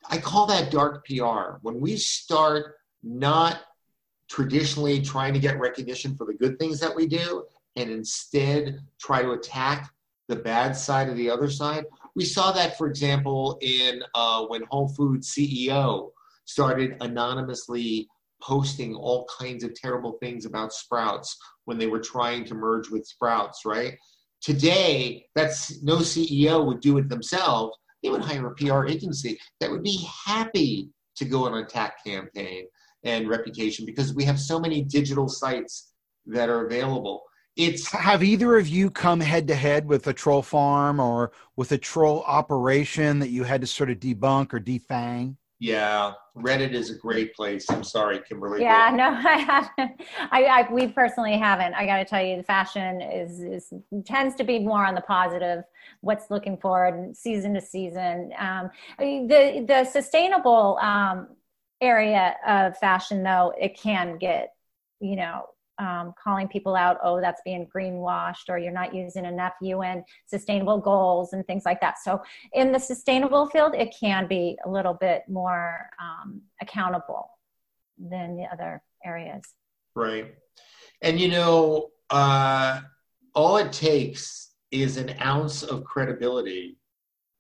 I call that dark PR. When we start not traditionally trying to get recognition for the good things that we do and instead try to attack the bad side of the other side. We saw that, for example, in uh, when Whole Foods CEO started anonymously posting all kinds of terrible things about Sprouts when they were trying to merge with Sprouts, right? Today, that's no CEO would do it themselves. They would hire a PR agency that would be happy to go on an attack campaign and reputation because we have so many digital sites that are available. It's have either of you come head to head with a troll farm or with a troll operation that you had to sort of debunk or defang? Yeah, Reddit is a great place. I'm sorry, Kimberly. Yeah, no, I haven't. I, I we personally haven't. I got to tell you, the fashion is is tends to be more on the positive. What's looking forward, season to season. Um, the the sustainable um, area of fashion, though, it can get you know um, calling people out, oh, that's being greenwashed, or you're not using enough UN sustainable goals and things like that. So, in the sustainable field, it can be a little bit more um, accountable than the other areas. Right. And you know, uh, all it takes is an ounce of credibility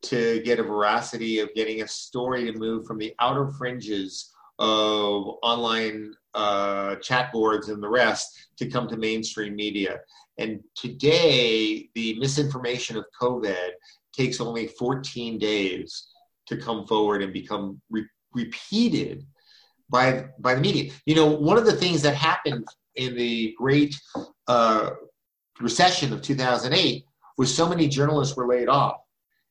to get a veracity of getting a story to move from the outer fringes of online uh, chat boards and the rest to come to mainstream media. And today, the misinformation of COVID takes only 14 days to come forward and become re- repeated by, by the media. You know, one of the things that happened in the great uh, recession of 2008 was so many journalists were laid off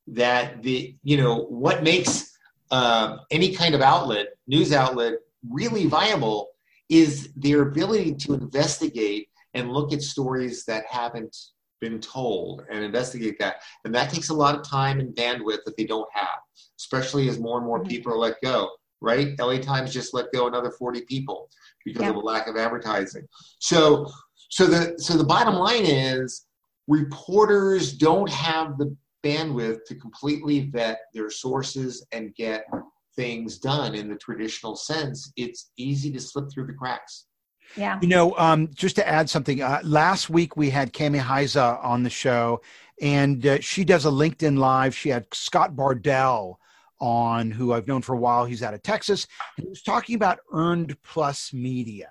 that the, you know, what makes uh, any kind of outlet, news outlet, really viable is their ability to investigate and look at stories that haven't been told and investigate that. And that takes a lot of time and bandwidth that they don't have, especially as more and more mm-hmm. people are let go, right? LA Times just let go another 40 people because yeah. of a lack of advertising. So so the so the bottom line is reporters don't have the bandwidth to completely vet their sources and get things done in the traditional sense, it's easy to slip through the cracks. Yeah. You know, um, just to add something, uh, last week we had Kami Huyse on the show, and uh, she does a LinkedIn Live. She had Scott Baradell on, who I've known for a while. He's out of Texas, and he was talking about earned plus media.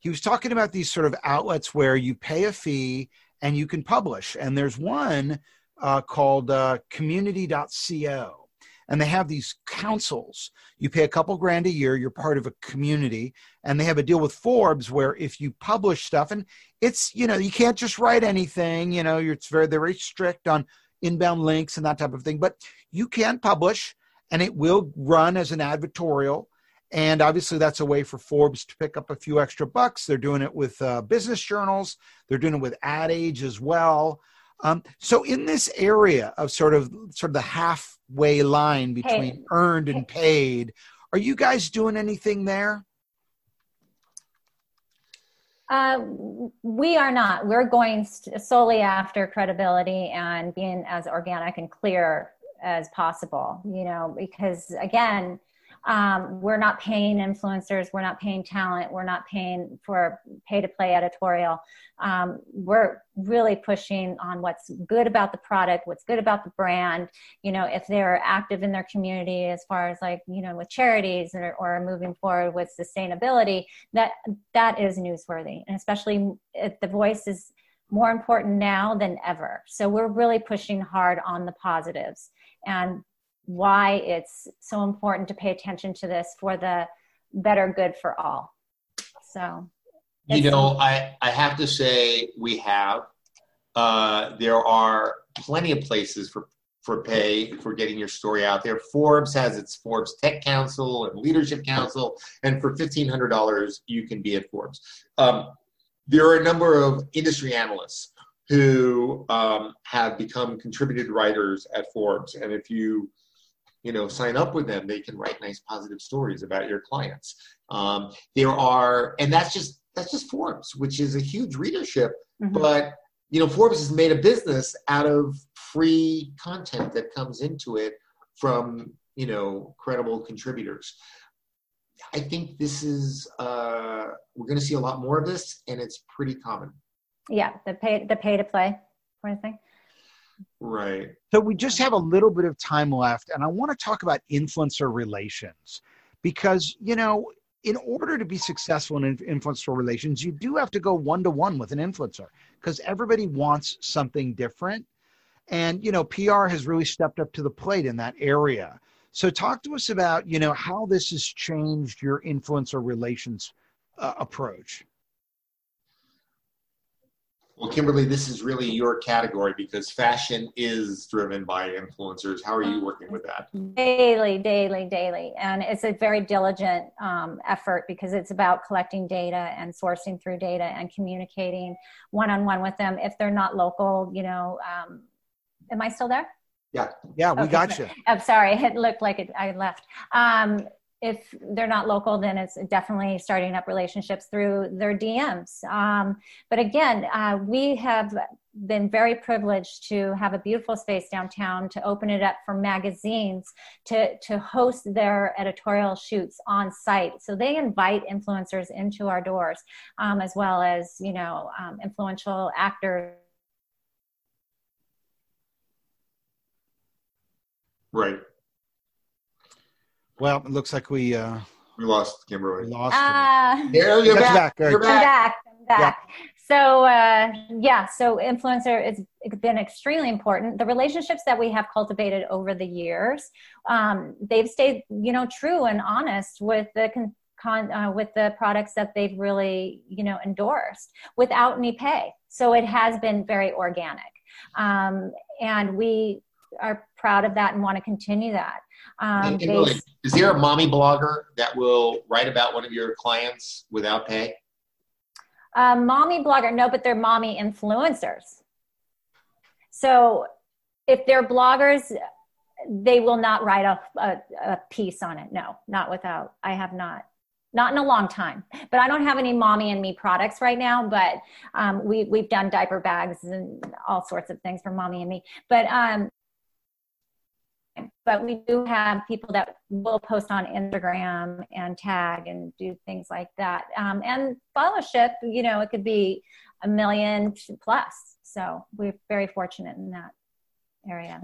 He was talking about these sort of outlets where you pay a fee and you can publish. And there's one uh, called uh, community.co and they have these councils. You pay a couple grand a year, you're part of a community, and they have a deal with Forbes where if you publish stuff, and it's, you know, you can't just write anything, you know, it's very, they're very strict on inbound links and that type of thing, but you can publish and it will run as an advertorial. And obviously, that's a way for Forbes to pick up a few extra bucks. They're doing it with uh, business journals, they're doing it with Ad Age as well. Um, so, in this area of sort of sort of the halfway line between hey. earned and paid, are you guys doing anything there? Uh, we are not. We're going solely after credibility and being as organic and clear as possible. You know, because again, um, we're not paying influencers we're not paying talent we're not paying for pay to play editorial. Um, we're really pushing on what's good about the product what's good about the brand. You know if they're active in their community as far as like you know with charities or, or moving forward with sustainability that that is newsworthy. And especially the voice is more important now than ever. So we're really pushing hard on the positives. And why it's so important to pay attention to this for the better good for all. So, you know, I, I have to say we have. Uh, there are plenty of places for for pay for getting your story out there. Forbes has its Forbes Tech Council and Leadership Council, and for fifteen hundred dollars, you can be at Forbes. Um, there are a number of industry analysts who um, have become contributed writers at Forbes, and if you you know sign up with them they can write nice positive stories about your clients. Um, there are and that's just that's just forbes which is a huge readership mm-hmm. but you know forbes has made a business out of free content that comes into it from you know credible contributors. I think this is uh, we're going to see a lot more of this and it's pretty common. Yeah the pay the pay to play kind of thing Right. So we just have a little bit of time left, and I want to talk about influencer relations because, you know, in order to be successful in influencer relations, you do have to go one to one with an influencer because everybody wants something different. And, you know, PR has really stepped up to the plate in that area. So talk to us about, you know, how this has changed your influencer relations uh, approach. Well, Kimberly, this is really your category because fashion is driven by influencers. How are you working with that? Daily, daily, daily. And it's a very diligent um, effort because it's about collecting data and sourcing through data and communicating one on one with them. If they're not local, you know, um, am I still there? Yeah. Yeah, we okay. got you. I'm sorry. It looked like it, I left. Um, if they're not local, then it's definitely starting up relationships through their DMs. Um, but again, uh, we have been very privileged to have a beautiful space downtown to open it up for magazines to, to host their editorial shoots on site. So they invite influencers into our doors, um, as well as, you know, um, influential actors. Right. Well, it looks like we uh, we lost Kimberly. We lost uh, There, you're back. back. You're back. back. I'm back. Yeah. So uh, yeah, so influencer has been extremely important. The relationships that we have cultivated over the years, um, they've stayed, you know, true and honest with the con- con- uh, with the products that they've really, you know, endorsed without any pay. So it has been very organic, um, and we are proud of that and want to continue that. Um, really, is there a mommy blogger that will write about one of your clients without pay? Uh, mommy blogger, no, but they're mommy influencers. So if they're bloggers, they will not write a, a, a, piece on it. No, not without. I have not. Not in a long time, but I don't have any mommy and me products right now. But um, we we've done diaper bags and all sorts of things for mommy and me. But um, but we do have people that will post on Instagram and tag and do things like that. Um, and followership, you know, it could be a million plus. So we're very fortunate in that area.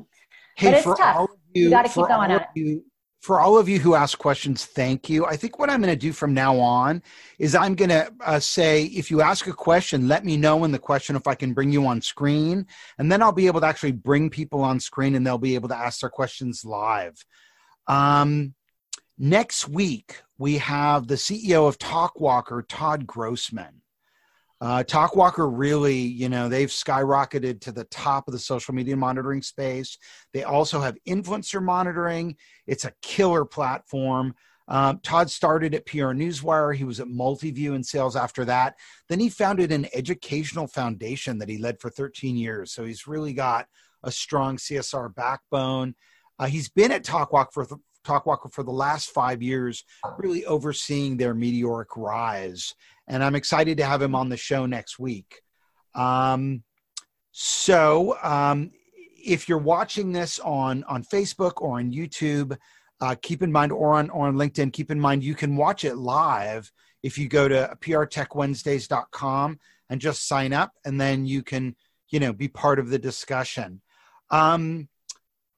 Hey, but it's tough. You, you got to keep going on it. You, for all of you who ask questions, thank you. I think what I'm going to do from now on is I'm going to uh, say, if you ask a question, let me know in the question if I can bring you on screen. And then I'll be able to actually bring people on screen and they'll be able to ask their questions live. Um, next week, we have the CEO of Talkwalker, Todd Grossman. Uh, Talkwalker really, you know, they've skyrocketed to the top of the social media monitoring space. They also have influencer monitoring. It's a killer platform. Um, Todd started at PR Newswire. He was at Multiview in sales after that. Then he founded an educational foundation that he led for 13 years. So he's really got a strong CSR backbone. Uh, he's been at Talkwalker for, Talkwalker for the last five years, really overseeing their meteoric rise and I'm excited to have him on the show next week. Um, so, um, if you're watching this on on Facebook or on YouTube, uh, keep in mind, or on, or on LinkedIn, keep in mind you can watch it live if you go to prtechwednesdays.com and just sign up, and then you can, you know, be part of the discussion. Um,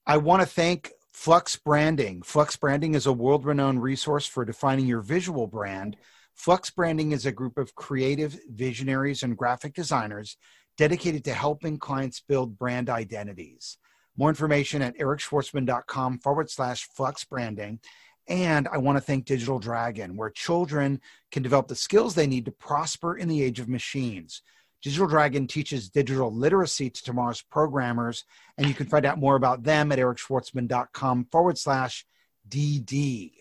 I want to thank Flux Branding. Flux Branding is a world renowned resource for defining your visual brand. Flux Branding is a group of creative visionaries and graphic designers dedicated to helping clients build brand identities. More information at ericschwartzman.com forward slash flux branding. And I want to thank Digital Dragon, where children can develop the skills they need to prosper in the age of machines. Digital Dragon teaches digital literacy to tomorrow's programmers, and you can find out more about them at ericschwartzman.com forward slash DD.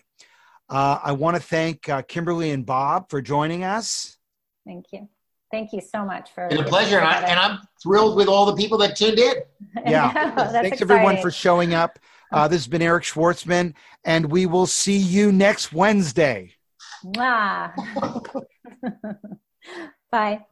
Uh, I want to thank uh, Kimberly and Bob for joining us. Thank you. Thank you so much for. It's a pleasure, and, I, and I'm thrilled with all the people that tuned in. Yeah, thanks exciting. everyone for showing up. Uh, this has been Eric Schwartzman, and we will see you next Wednesday. Bye.